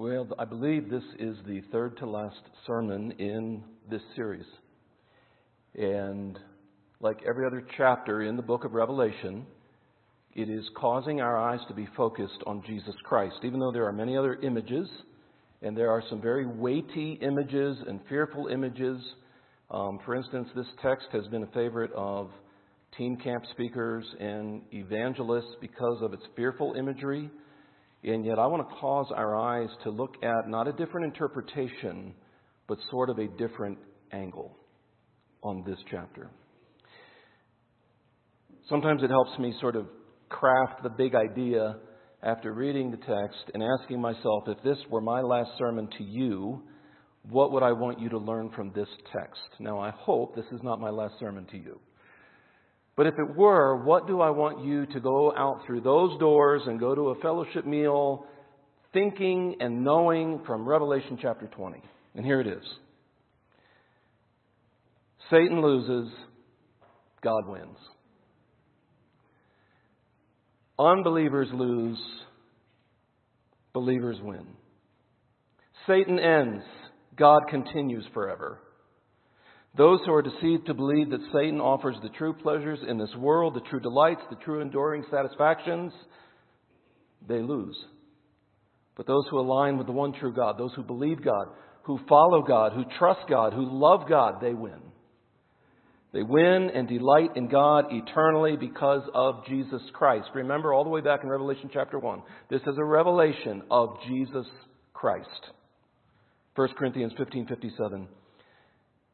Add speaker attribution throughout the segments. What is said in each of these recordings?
Speaker 1: Well, I believe this is the third to last sermon in this series. And like every other chapter in the book of Revelation, it is causing our eyes to be focused on Jesus Christ. Even though there are many other images, and there are some very weighty images and fearful images. Um, for instance, this text has been a favorite of teen camp speakers and evangelists because of its fearful imagery and yet, I want to cause our eyes to look at not a different interpretation, but sort of a different angle on this chapter. Sometimes it helps me sort of craft the big idea after reading the text and asking myself if this were my last sermon to you, what would I want you to learn from this text? Now, I hope this is not my last sermon to you. But if it were, what do I want you to go out through those doors and go to a fellowship meal thinking and knowing from Revelation chapter 20? And here it is Satan loses, God wins. Unbelievers lose, believers win. Satan ends, God continues forever. Those who are deceived to believe that Satan offers the true pleasures in this world, the true delights, the true enduring satisfactions, they lose. But those who align with the one true God, those who believe God, who follow God, who trust God, who love God, they win. They win and delight in God eternally because of Jesus Christ. Remember all the way back in Revelation chapter 1. This is a revelation of Jesus Christ. 1 Corinthians 15:57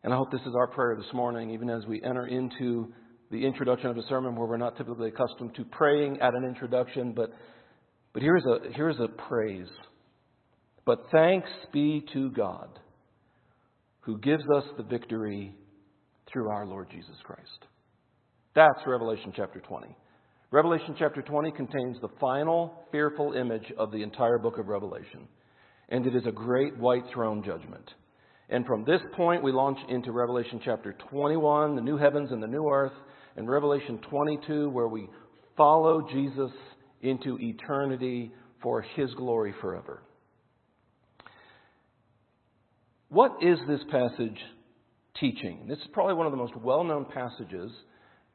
Speaker 1: and I hope this is our prayer this morning, even as we enter into the introduction of a sermon where we're not typically accustomed to praying at an introduction, but, but here's, a, here's a praise. But thanks be to God who gives us the victory through our Lord Jesus Christ. That's Revelation chapter 20. Revelation chapter 20 contains the final fearful image of the entire book of Revelation. And it is a great white throne judgment. And from this point, we launch into Revelation chapter 21, the new heavens and the new earth, and Revelation 22, where we follow Jesus into eternity for his glory forever. What is this passage teaching? This is probably one of the most well known passages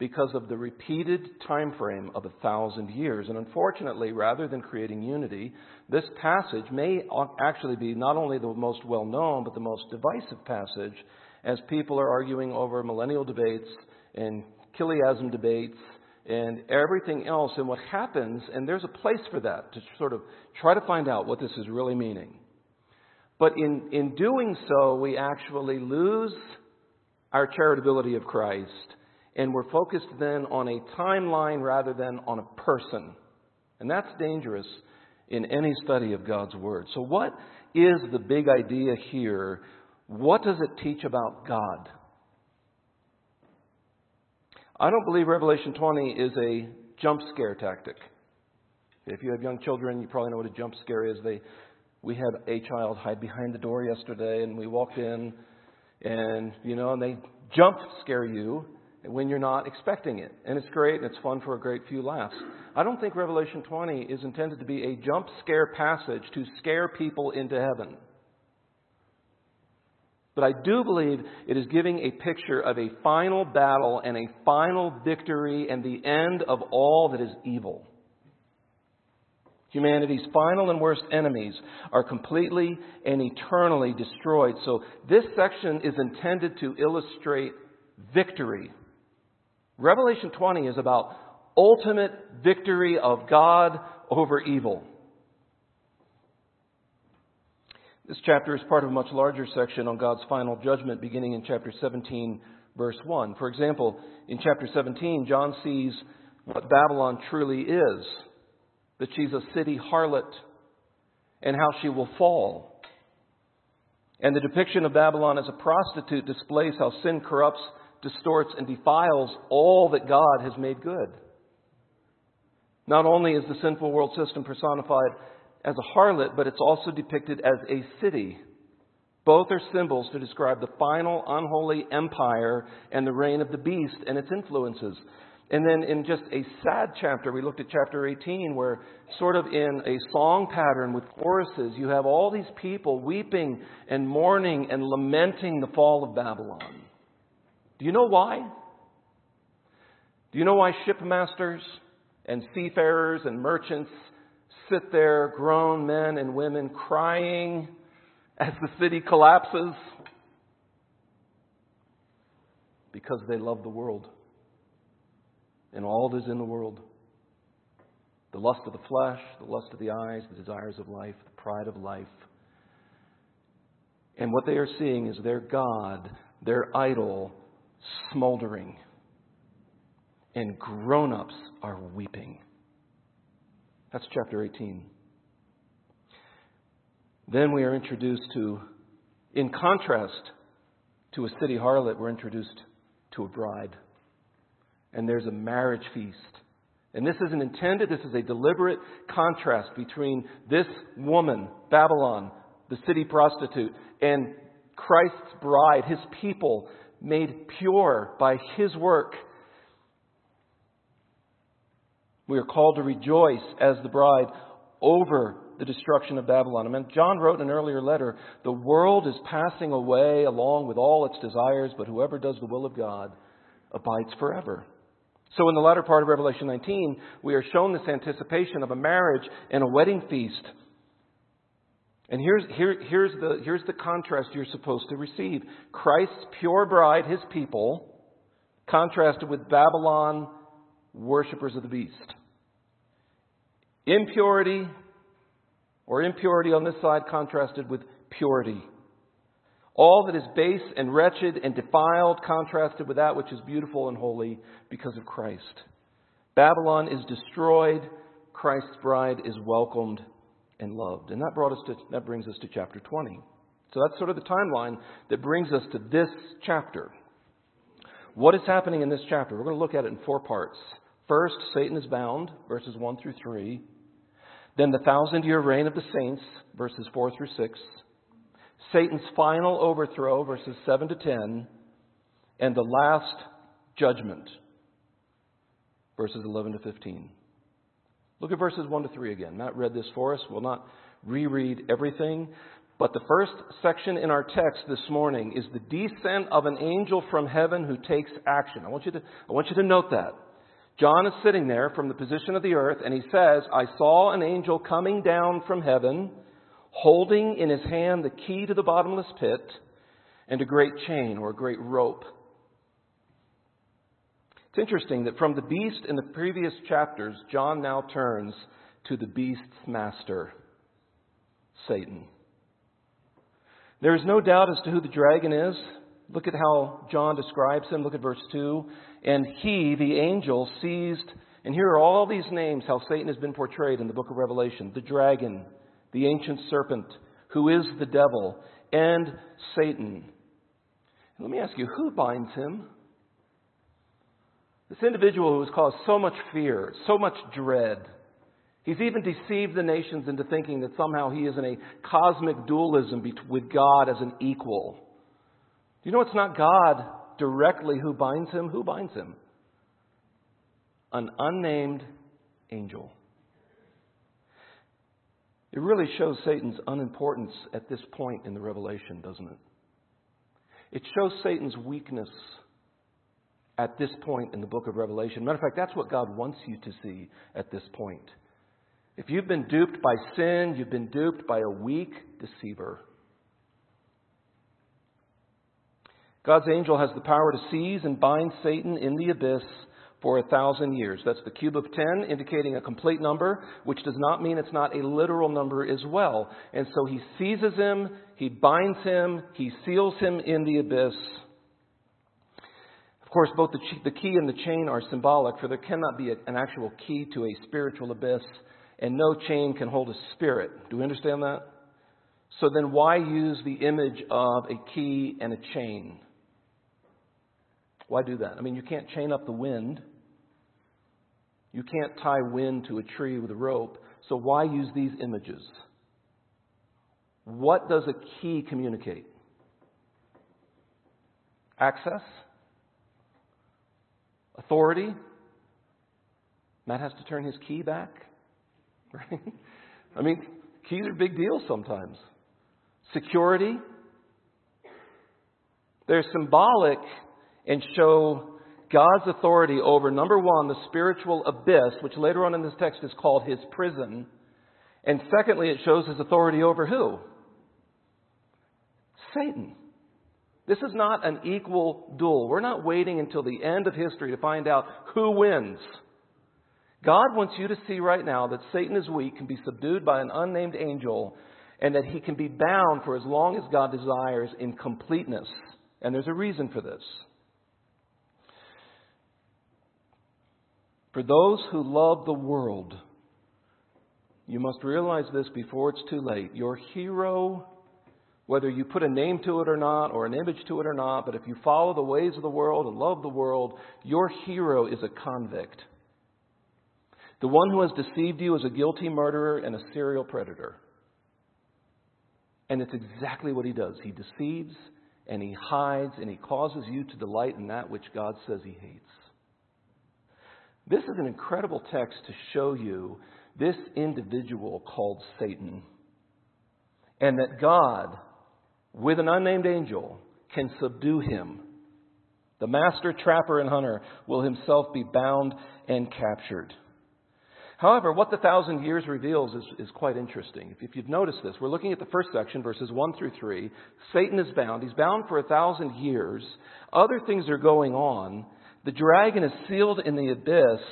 Speaker 1: because of the repeated time frame of a thousand years. And unfortunately, rather than creating unity, this passage may actually be not only the most well known, but the most divisive passage as people are arguing over millennial debates and chiliasm debates and everything else. And what happens, and there's a place for that to sort of try to find out what this is really meaning. But in, in doing so, we actually lose our charitability of Christ and we're focused then on a timeline rather than on a person. And that's dangerous in any study of God's Word. So, what is the big idea here? What does it teach about God? I don't believe Revelation 20 is a jump scare tactic. If you have young children, you probably know what a jump scare is. They, we had a child hide behind the door yesterday, and we walked in, and you know, and they jump scare you, when you're not expecting it. And it's great and it's fun for a great few laughs. I don't think Revelation 20 is intended to be a jump scare passage to scare people into heaven. But I do believe it is giving a picture of a final battle and a final victory and the end of all that is evil. Humanity's final and worst enemies are completely and eternally destroyed. So this section is intended to illustrate victory Revelation 20 is about ultimate victory of God over evil. This chapter is part of a much larger section on God's final judgment beginning in chapter 17, verse 1. For example, in chapter 17, John sees what Babylon truly is that she's a city harlot and how she will fall. And the depiction of Babylon as a prostitute displays how sin corrupts distorts, and defiles all that God has made good. Not only is the sinful world system personified as a harlot, but it's also depicted as a city. Both are symbols to describe the final unholy empire and the reign of the beast and its influences. And then in just a sad chapter, we looked at chapter 18, where sort of in a song pattern with choruses, you have all these people weeping and mourning and lamenting the fall of Babylon. Do you know why? Do you know why shipmasters and seafarers and merchants sit there, grown men and women, crying as the city collapses? Because they love the world and all that is in the world the lust of the flesh, the lust of the eyes, the desires of life, the pride of life. And what they are seeing is their God, their idol, smoldering. And grown ups are weeping. That's chapter 18. Then we are introduced to, in contrast to a city harlot, we're introduced to a bride and there's a marriage feast. And this isn't intended, this is a deliberate contrast between this woman, Babylon, the city prostitute, and Christ's bride, his people, made pure by his work. We are called to rejoice as the bride over the destruction of Babylon. I mean, John wrote in an earlier letter, the world is passing away along with all its desires, but whoever does the will of God abides forever. So, in the latter part of Revelation 19, we are shown this anticipation of a marriage and a wedding feast. And here's, here, here's, the, here's the contrast you're supposed to receive Christ's pure bride, his people, contrasted with Babylon, worshippers of the beast. Impurity, or impurity on this side, contrasted with purity. All that is base and wretched and defiled contrasted with that which is beautiful and holy because of Christ. Babylon is destroyed, Christ's bride is welcomed and loved. And that brought us to that brings us to chapter 20. So that's sort of the timeline that brings us to this chapter. What is happening in this chapter? We're going to look at it in four parts. First, Satan is bound, verses 1 through 3. Then the thousand year reign of the saints, verses 4 through 6. Satan's final overthrow, verses 7 to 10, and the last judgment, verses 11 to 15. Look at verses 1 to 3 again. Matt read this for us. We'll not reread everything. But the first section in our text this morning is the descent of an angel from heaven who takes action. I want you to, I want you to note that. John is sitting there from the position of the earth, and he says, I saw an angel coming down from heaven holding in his hand the key to the bottomless pit and a great chain or a great rope. It's interesting that from the beast in the previous chapters, John now turns to the beast's master, Satan. There is no doubt as to who the dragon is. Look at how John describes him. Look at verse 2. And he, the angel, seized, and here are all these names how Satan has been portrayed in the book of Revelation the dragon, the ancient serpent, who is the devil, and Satan. Let me ask you, who binds him? This individual who has caused so much fear, so much dread. He's even deceived the nations into thinking that somehow he is in a cosmic dualism with God as an equal. Do you know it's not God directly who binds him? Who binds him? An unnamed angel. It really shows Satan's unimportance at this point in the revelation, doesn't it? It shows Satan's weakness at this point in the book of Revelation. Matter of fact, that's what God wants you to see at this point. If you've been duped by sin, you've been duped by a weak deceiver. God's angel has the power to seize and bind Satan in the abyss for a thousand years. That's the cube of 10, indicating a complete number, which does not mean it's not a literal number as well. And so he seizes him, he binds him, he seals him in the abyss. Of course, both the key and the chain are symbolic, for there cannot be an actual key to a spiritual abyss, and no chain can hold a spirit. Do we understand that? So then, why use the image of a key and a chain? Why do that? I mean, you can't chain up the wind. You can't tie wind to a tree with a rope, so why use these images? What does a key communicate? Access? Authority? Matt has to turn his key back. Right? I mean, keys are big deals sometimes. Security. They're symbolic and show God's authority over, number one, the spiritual abyss, which later on in this text is called his prison. And secondly, it shows his authority over who? Satan. This is not an equal duel. We're not waiting until the end of history to find out who wins. God wants you to see right now that Satan is weak, can be subdued by an unnamed angel, and that he can be bound for as long as God desires in completeness. And there's a reason for this. For those who love the world, you must realize this before it's too late. Your hero, whether you put a name to it or not, or an image to it or not, but if you follow the ways of the world and love the world, your hero is a convict. The one who has deceived you is a guilty murderer and a serial predator. And it's exactly what he does. He deceives and he hides and he causes you to delight in that which God says he hates. This is an incredible text to show you this individual called Satan. And that God, with an unnamed angel, can subdue him. The master trapper and hunter will himself be bound and captured. However, what the thousand years reveals is, is quite interesting. If, if you've noticed this, we're looking at the first section, verses 1 through 3. Satan is bound. He's bound for a thousand years. Other things are going on. The dragon is sealed in the abyss.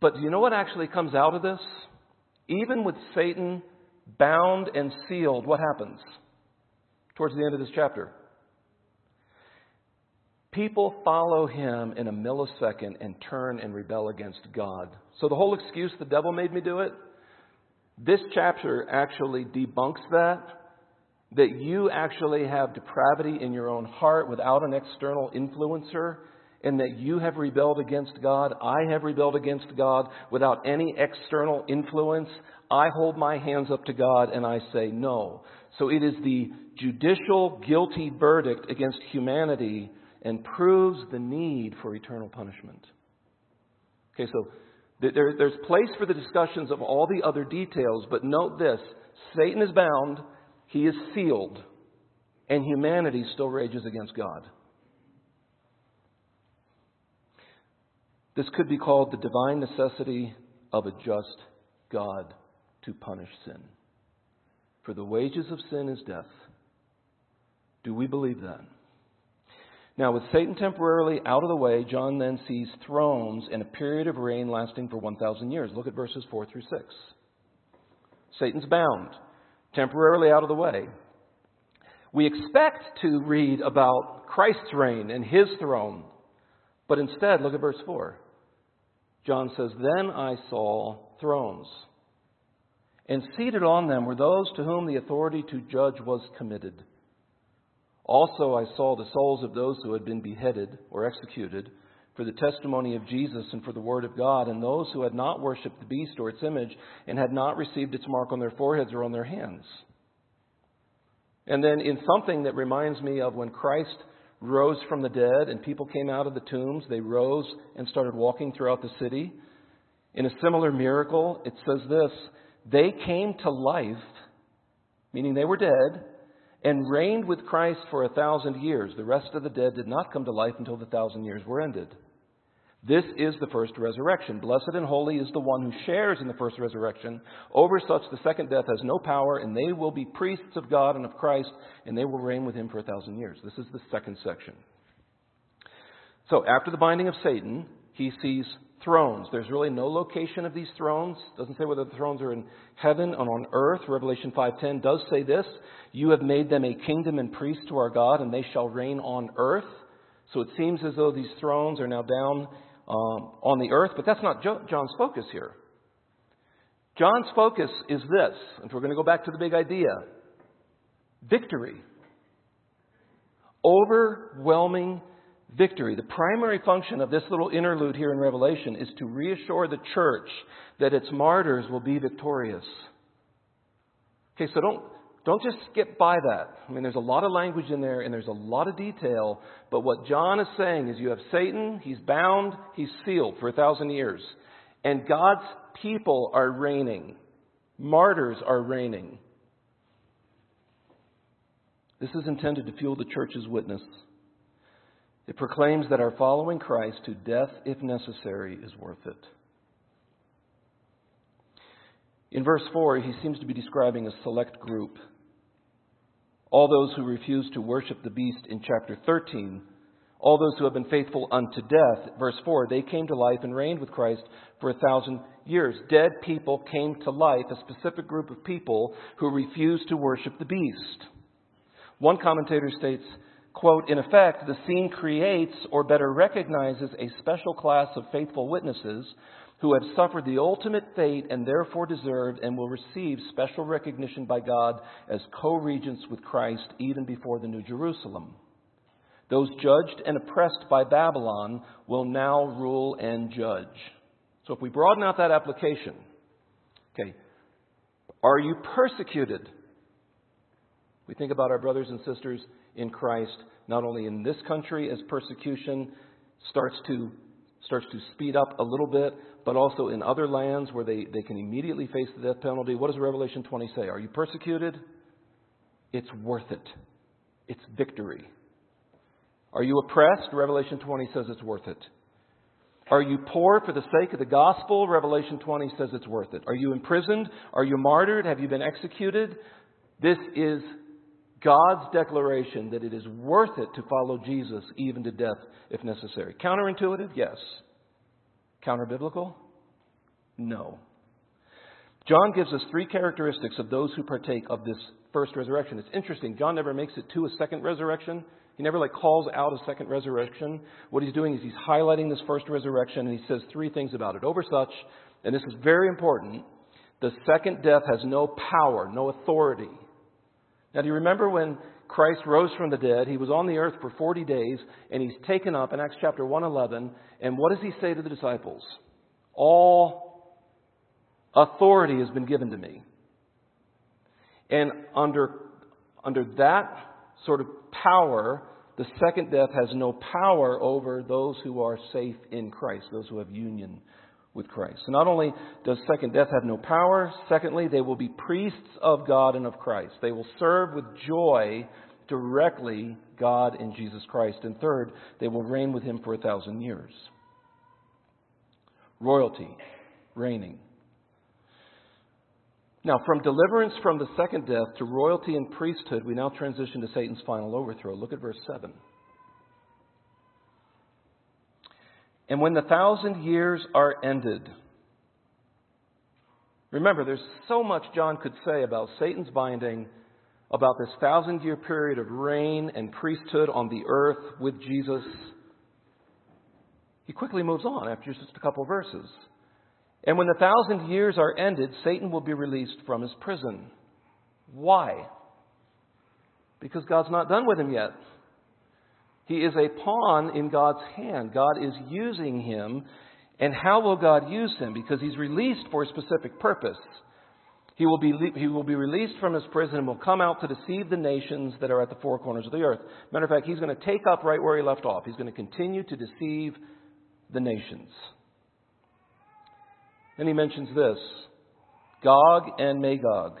Speaker 1: But do you know what actually comes out of this? Even with Satan bound and sealed, what happens? Towards the end of this chapter. People follow him in a millisecond and turn and rebel against God. So the whole excuse, the devil made me do it, this chapter actually debunks that. That you actually have depravity in your own heart without an external influencer, and that you have rebelled against God. I have rebelled against God without any external influence. I hold my hands up to God and I say no. So it is the judicial guilty verdict against humanity and proves the need for eternal punishment. Okay, so there, there's place for the discussions of all the other details, but note this Satan is bound, he is sealed, and humanity still rages against God. This could be called the divine necessity of a just God to punish sin. For the wages of sin is death. Do we believe that? Now, with Satan temporarily out of the way, John then sees thrones and a period of reign lasting for 1,000 years. Look at verses 4 through 6. Satan's bound, temporarily out of the way. We expect to read about Christ's reign and his throne, but instead, look at verse 4. John says, Then I saw thrones, and seated on them were those to whom the authority to judge was committed. Also, I saw the souls of those who had been beheaded or executed for the testimony of Jesus and for the word of God, and those who had not worshipped the beast or its image and had not received its mark on their foreheads or on their hands. And then, in something that reminds me of when Christ rose from the dead and people came out of the tombs, they rose and started walking throughout the city. In a similar miracle, it says this they came to life, meaning they were dead, and reigned with Christ for a thousand years. The rest of the dead did not come to life until the thousand years were ended. This is the first resurrection. Blessed and holy is the one who shares in the first resurrection. Over such, the second death has no power, and they will be priests of God and of Christ, and they will reign with him for a thousand years. This is the second section. So, after the binding of Satan, he sees thrones. There's really no location of these thrones. It Doesn't say whether the thrones are in heaven or on earth. Revelation 5:10 does say this, "You have made them a kingdom and priests to our God, and they shall reign on earth." So it seems as though these thrones are now down um, on the earth, but that's not jo- John's focus here. John's focus is this, and we're going to go back to the big idea victory. Overwhelming victory. The primary function of this little interlude here in Revelation is to reassure the church that its martyrs will be victorious. Okay, so don't, don't just skip by that. I mean, there's a lot of language in there and there's a lot of detail, but what John is saying is you have Satan, he's bound, he's sealed for a thousand years. And God's people are reigning. Martyrs are reigning. This is intended to fuel the church's witness. It proclaims that our following Christ to death, if necessary, is worth it. In verse 4, he seems to be describing a select group. All those who refuse to worship the beast in chapter 13 all those who have been faithful unto death. Verse 4 they came to life and reigned with Christ for a thousand years. Dead people came to life, a specific group of people who refused to worship the beast. One commentator states, quote, In effect, the scene creates, or better recognizes, a special class of faithful witnesses who have suffered the ultimate fate and therefore deserved and will receive special recognition by God as co regents with Christ even before the New Jerusalem. Those judged and oppressed by Babylon will now rule and judge. So if we broaden out that application, okay, are you persecuted? We think about our brothers and sisters in Christ, not only in this country as persecution starts to starts to speed up a little bit, but also in other lands where they, they can immediately face the death penalty. What does Revelation 20 say? Are you persecuted? It's worth it. It's victory. Are you oppressed? Revelation 20 says it's worth it. Are you poor for the sake of the gospel? Revelation 20 says it's worth it. Are you imprisoned? Are you martyred? Have you been executed? This is God's declaration that it is worth it to follow Jesus even to death if necessary. Counterintuitive? Yes. Counter biblical? No. John gives us three characteristics of those who partake of this first resurrection. It's interesting. John never makes it to a second resurrection. He never like calls out a second resurrection. What he's doing is he's highlighting this first resurrection and he says three things about it. Over such, and this is very important, the second death has no power, no authority. Now, do you remember when Christ rose from the dead? He was on the earth for 40 days and he's taken up in Acts chapter 111. And what does he say to the disciples? All authority has been given to me. And under, under that sort of power, the second death has no power over those who are safe in Christ, those who have union with Christ. So not only does second death have no power, secondly, they will be priests of God and of Christ. They will serve with joy directly God and Jesus Christ. And third, they will reign with him for a thousand years. Royalty, reigning. Now, from deliverance from the second death to royalty and priesthood, we now transition to Satan's final overthrow. Look at verse 7. And when the thousand years are ended, remember, there's so much John could say about Satan's binding, about this thousand year period of reign and priesthood on the earth with Jesus. He quickly moves on after just a couple verses. And when the thousand years are ended, Satan will be released from his prison. Why? Because God's not done with him yet. He is a pawn in God's hand. God is using him. And how will God use him? Because he's released for a specific purpose. He will, be, he will be released from his prison and will come out to deceive the nations that are at the four corners of the earth. Matter of fact, he's going to take up right where he left off. He's going to continue to deceive the nations. Then he mentions this Gog and Magog.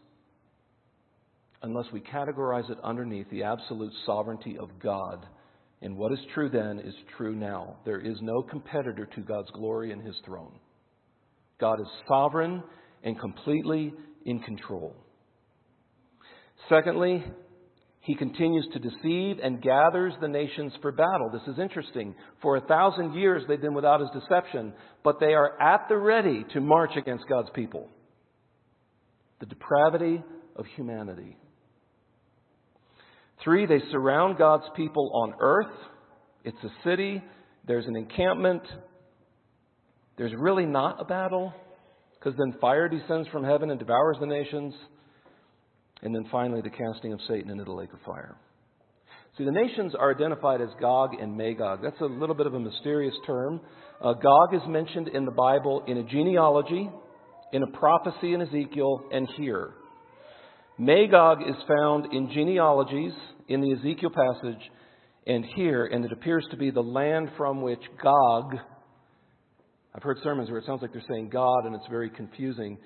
Speaker 1: unless we categorize it underneath the absolute sovereignty of God. And what is true then is true now. There is no competitor to God's glory and his throne. God is sovereign and completely in control. Secondly, he continues to deceive and gathers the nations for battle. This is interesting. For a thousand years they've been without his deception, but they are at the ready to march against God's people the depravity of humanity. Three, they surround God's people on earth. It's a city, there's an encampment. there's really not a battle, because then fire descends from heaven and devours the nations. And then finally, the casting of Satan into the lake of fire. See, the nations are identified as Gog and Magog. That's a little bit of a mysterious term. Uh, Gog is mentioned in the Bible in a genealogy, in a prophecy in Ezekiel, and here. Magog is found in genealogies in the Ezekiel passage and here, and it appears to be the land from which Gog, I've heard sermons where it sounds like they're saying God, and it's very confusing.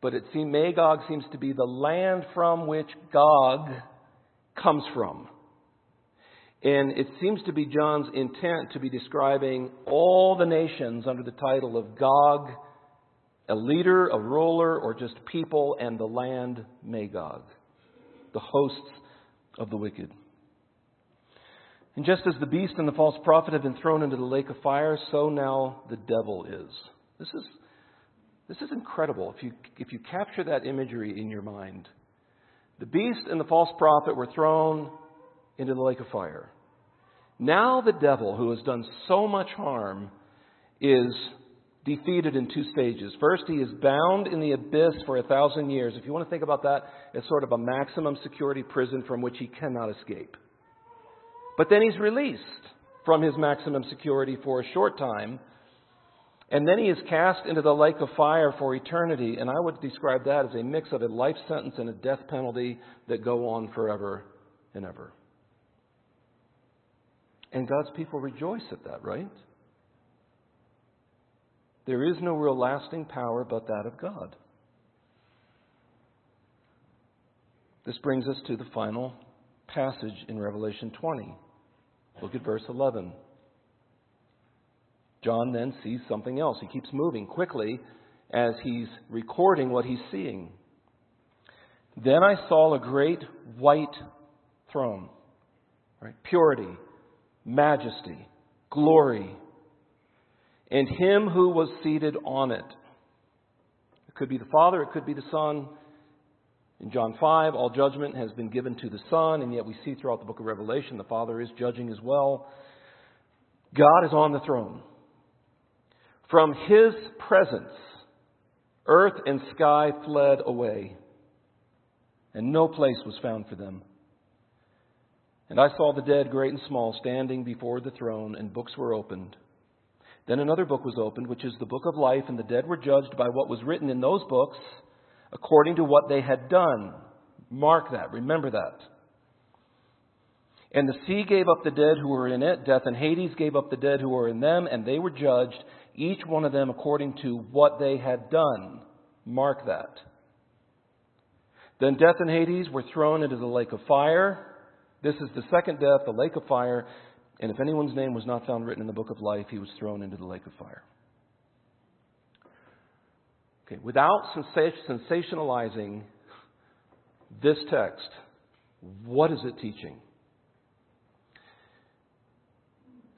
Speaker 1: But it seems Magog seems to be the land from which Gog comes from. And it seems to be John's intent to be describing all the nations under the title of Gog, a leader, a ruler, or just people, and the land Magog, the hosts of the wicked. And just as the beast and the false prophet have been thrown into the lake of fire, so now the devil is. This is, this is incredible if you, if you capture that imagery in your mind. The beast and the false prophet were thrown into the lake of fire. Now the devil, who has done so much harm, is defeated in two stages. First, he is bound in the abyss for a thousand years. If you want to think about that as sort of a maximum security prison from which he cannot escape. But then he's released from his maximum security for a short time. And then he is cast into the lake of fire for eternity. And I would describe that as a mix of a life sentence and a death penalty that go on forever and ever. And God's people rejoice at that, right? There is no real lasting power but that of God. This brings us to the final passage in Revelation 20. Look at verse 11. John then sees something else. He keeps moving quickly as he's recording what he's seeing. Then I saw a great white throne, right? Purity, majesty, glory, and him who was seated on it. It could be the Father, it could be the Son, in John 5, all judgment has been given to the Son, and yet we see throughout the book of Revelation the Father is judging as well. God is on the throne. From His presence, earth and sky fled away, and no place was found for them. And I saw the dead, great and small, standing before the throne, and books were opened. Then another book was opened, which is the book of life, and the dead were judged by what was written in those books according to what they had done. Mark that. Remember that. And the sea gave up the dead who were in it. Death and Hades gave up the dead who were in them, and they were judged, each one of them according to what they had done. Mark that. Then death and Hades were thrown into the lake of fire. This is the second death, the lake of fire. And if anyone's name was not found written in the book of life, he was thrown into the lake of fire. Okay, without sensationalizing this text, what is it teaching?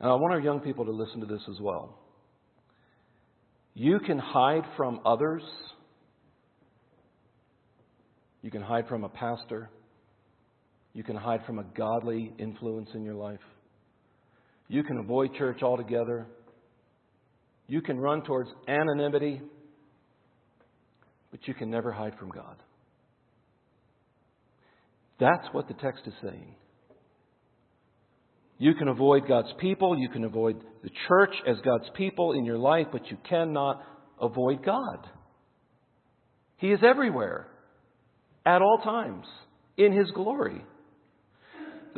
Speaker 1: And I want our young people to listen to this as well. You can hide from others. You can hide from a pastor. You can hide from a godly influence in your life. You can avoid church altogether. You can run towards anonymity but you can never hide from God. That's what the text is saying. You can avoid God's people, you can avoid the church as God's people in your life, but you cannot avoid God. He is everywhere, at all times, in His glory.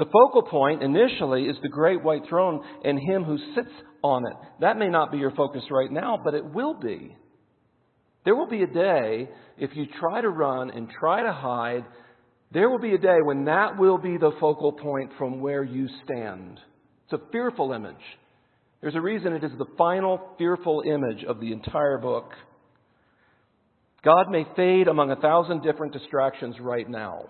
Speaker 1: The focal point initially is the great white throne and Him who sits on it. That may not be your focus right now, but it will be. There will be a day, if you try to run and try to hide, there will be a day when that will be the focal point from where you stand. It's a fearful image. There's a reason it is the final fearful image of the entire book. God may fade among a thousand different distractions right now.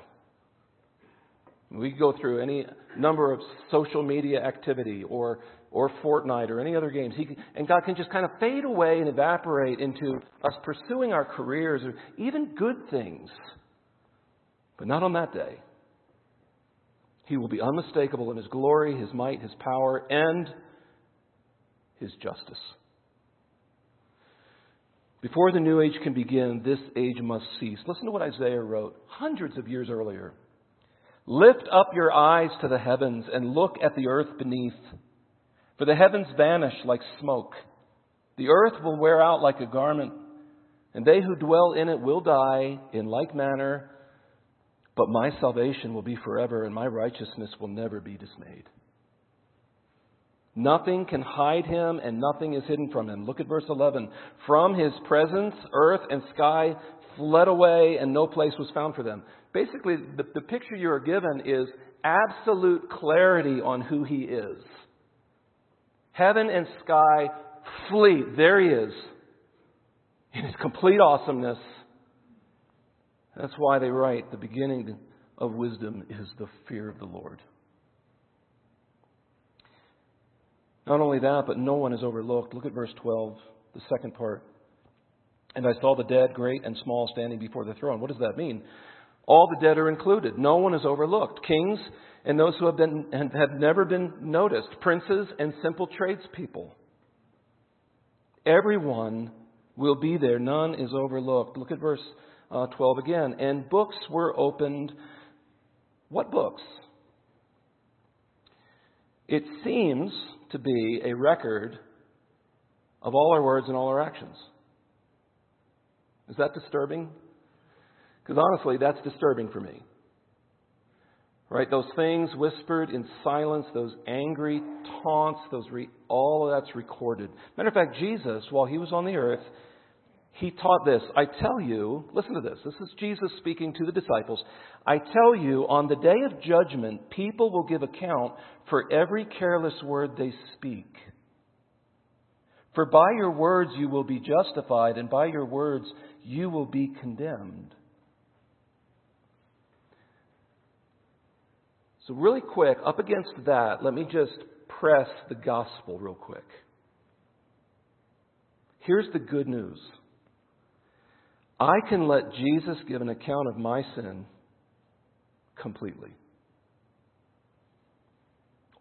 Speaker 1: We go through any number of social media activity or or Fortnite or any other games. He, and God can just kind of fade away and evaporate into us pursuing our careers or even good things. But not on that day. He will be unmistakable in His glory, His might, His power, and His justice. Before the new age can begin, this age must cease. Listen to what Isaiah wrote hundreds of years earlier. Lift up your eyes to the heavens and look at the earth beneath. For the heavens vanish like smoke. The earth will wear out like a garment, and they who dwell in it will die in like manner. But my salvation will be forever, and my righteousness will never be dismayed. Nothing can hide him, and nothing is hidden from him. Look at verse 11. From his presence, earth and sky fled away, and no place was found for them. Basically, the, the picture you are given is absolute clarity on who he is. Heaven and sky flee. There he is. In his complete awesomeness. That's why they write the beginning of wisdom is the fear of the Lord. Not only that, but no one is overlooked. Look at verse 12, the second part. And I saw the dead, great and small, standing before the throne. What does that mean? All the dead are included. No one is overlooked. Kings and those who have, been, have never been noticed, princes and simple tradespeople. Everyone will be there. None is overlooked. Look at verse uh, 12 again. And books were opened. What books? It seems to be a record of all our words and all our actions. Is that disturbing? Because honestly, that's disturbing for me. Right? Those things whispered in silence, those angry taunts, those re- all of that's recorded. Matter of fact, Jesus, while he was on the earth, he taught this. I tell you, listen to this. This is Jesus speaking to the disciples. I tell you, on the day of judgment, people will give account for every careless word they speak. For by your words you will be justified, and by your words you will be condemned. So, really quick, up against that, let me just press the gospel real quick. Here's the good news I can let Jesus give an account of my sin completely.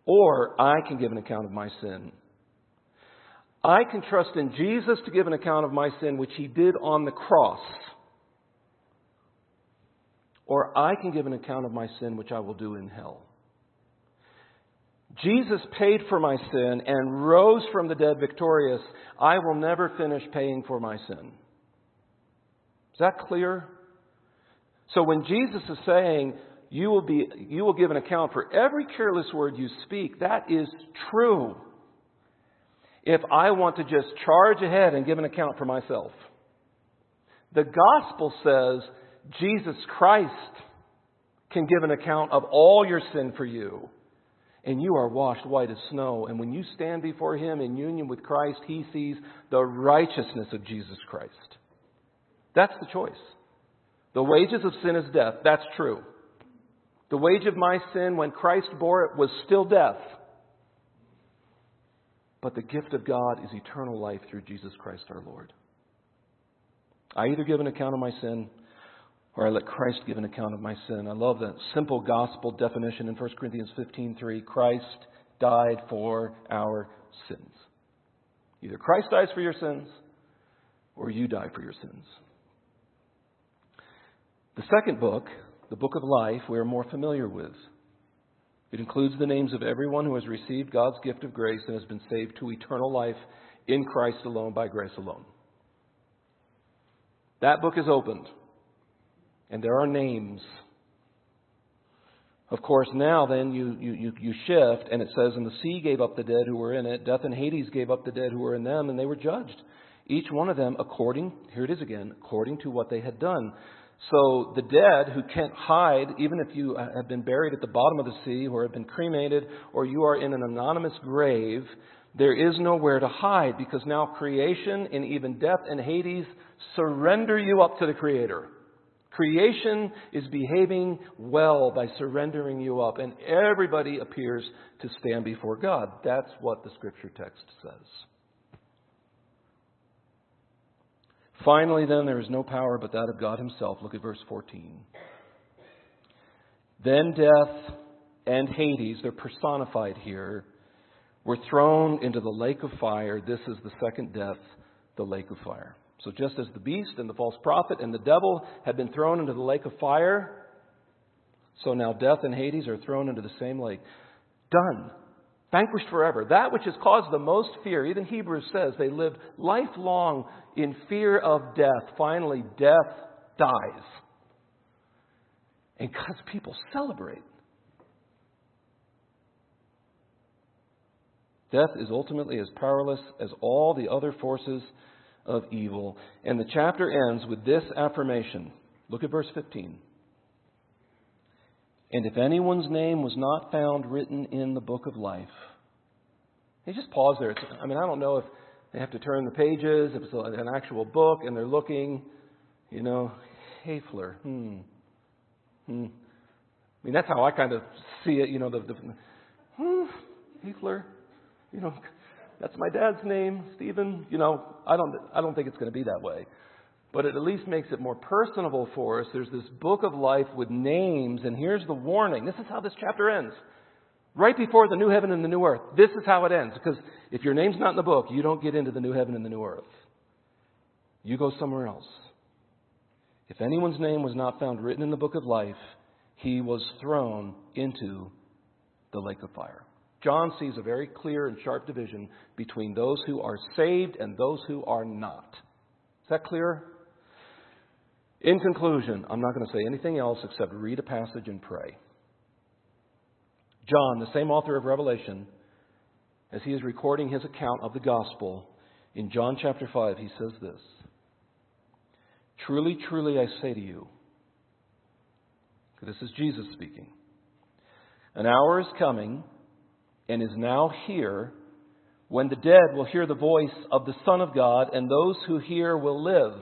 Speaker 1: Or I can give an account of my sin. I can trust in Jesus to give an account of my sin, which he did on the cross. Or I can give an account of my sin, which I will do in hell. Jesus paid for my sin and rose from the dead victorious. I will never finish paying for my sin. Is that clear? So when Jesus is saying, you will, be, you will give an account for every careless word you speak, that is true. If I want to just charge ahead and give an account for myself, the gospel says Jesus Christ can give an account of all your sin for you. And you are washed white as snow. And when you stand before Him in union with Christ, He sees the righteousness of Jesus Christ. That's the choice. The wages of sin is death. That's true. The wage of my sin, when Christ bore it, was still death. But the gift of God is eternal life through Jesus Christ our Lord. I either give an account of my sin or I let Christ give an account of my sin. I love that simple gospel definition in 1 Corinthians 15:3. Christ died for our sins. Either Christ dies for your sins or you die for your sins. The second book, the book of life, we are more familiar with. It includes the names of everyone who has received God's gift of grace and has been saved to eternal life in Christ alone, by grace alone. That book is opened, and there are names. Of course, now then you, you, you, shift, and it says, And the sea gave up the dead who were in it, death and Hades gave up the dead who were in them, and they were judged. Each one of them according, here it is again, according to what they had done. So the dead who can't hide, even if you uh, have been buried at the bottom of the sea or have been cremated or you are in an anonymous grave, there is nowhere to hide because now creation and even death and Hades surrender you up to the Creator. Creation is behaving well by surrendering you up, and everybody appears to stand before God. That's what the scripture text says. Finally, then, there is no power but that of God Himself. Look at verse 14. Then death and Hades, they're personified here, were thrown into the lake of fire. This is the second death, the lake of fire. So just as the beast and the false prophet and the devil had been thrown into the lake of fire, so now death and Hades are thrown into the same lake. Done. Vanquished forever. That which has caused the most fear, even Hebrews says they lived lifelong in fear of death. Finally, death dies. And God's people celebrate. Death is ultimately as powerless as all the other forces of evil. And the chapter ends with this affirmation. Look at verse 15. And if anyone's name was not found written in the book of life, they just pause there. It's, I mean, I don't know if they have to turn the pages, if it's an actual book, and they're looking, you know, Hafler. Hmm. Hmm. I mean, that's how I kind of see it. You know, the, the hmm, Hafler. You know, that's my dad's name, Stephen. You know, I don't, I don't think it's going to be that way. But it at least makes it more personable for us. There's this book of life with names, and here's the warning. This is how this chapter ends. Right before the new heaven and the new earth. This is how it ends. Because if your name's not in the book, you don't get into the new heaven and the new earth. You go somewhere else. If anyone's name was not found written in the book of life, he was thrown into the lake of fire. John sees a very clear and sharp division between those who are saved and those who are not. Is that clear? In conclusion, I'm not going to say anything else except read a passage and pray. John, the same author of Revelation, as he is recording his account of the gospel, in John chapter 5, he says this Truly, truly, I say to you, this is Jesus speaking, an hour is coming and is now here, when the dead will hear the voice of the Son of God, and those who hear will live.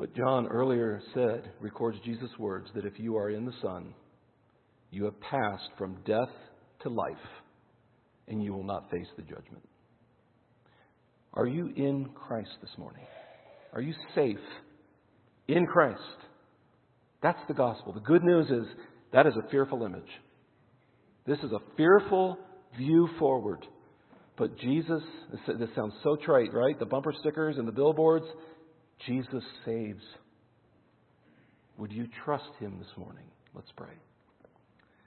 Speaker 1: But John earlier said, records Jesus' words, that if you are in the Son, you have passed from death to life, and you will not face the judgment. Are you in Christ this morning? Are you safe in Christ? That's the gospel. The good news is that is a fearful image. This is a fearful view forward. But Jesus, this sounds so trite, right? The bumper stickers and the billboards. Jesus saves. Would you trust him this morning? Let's pray.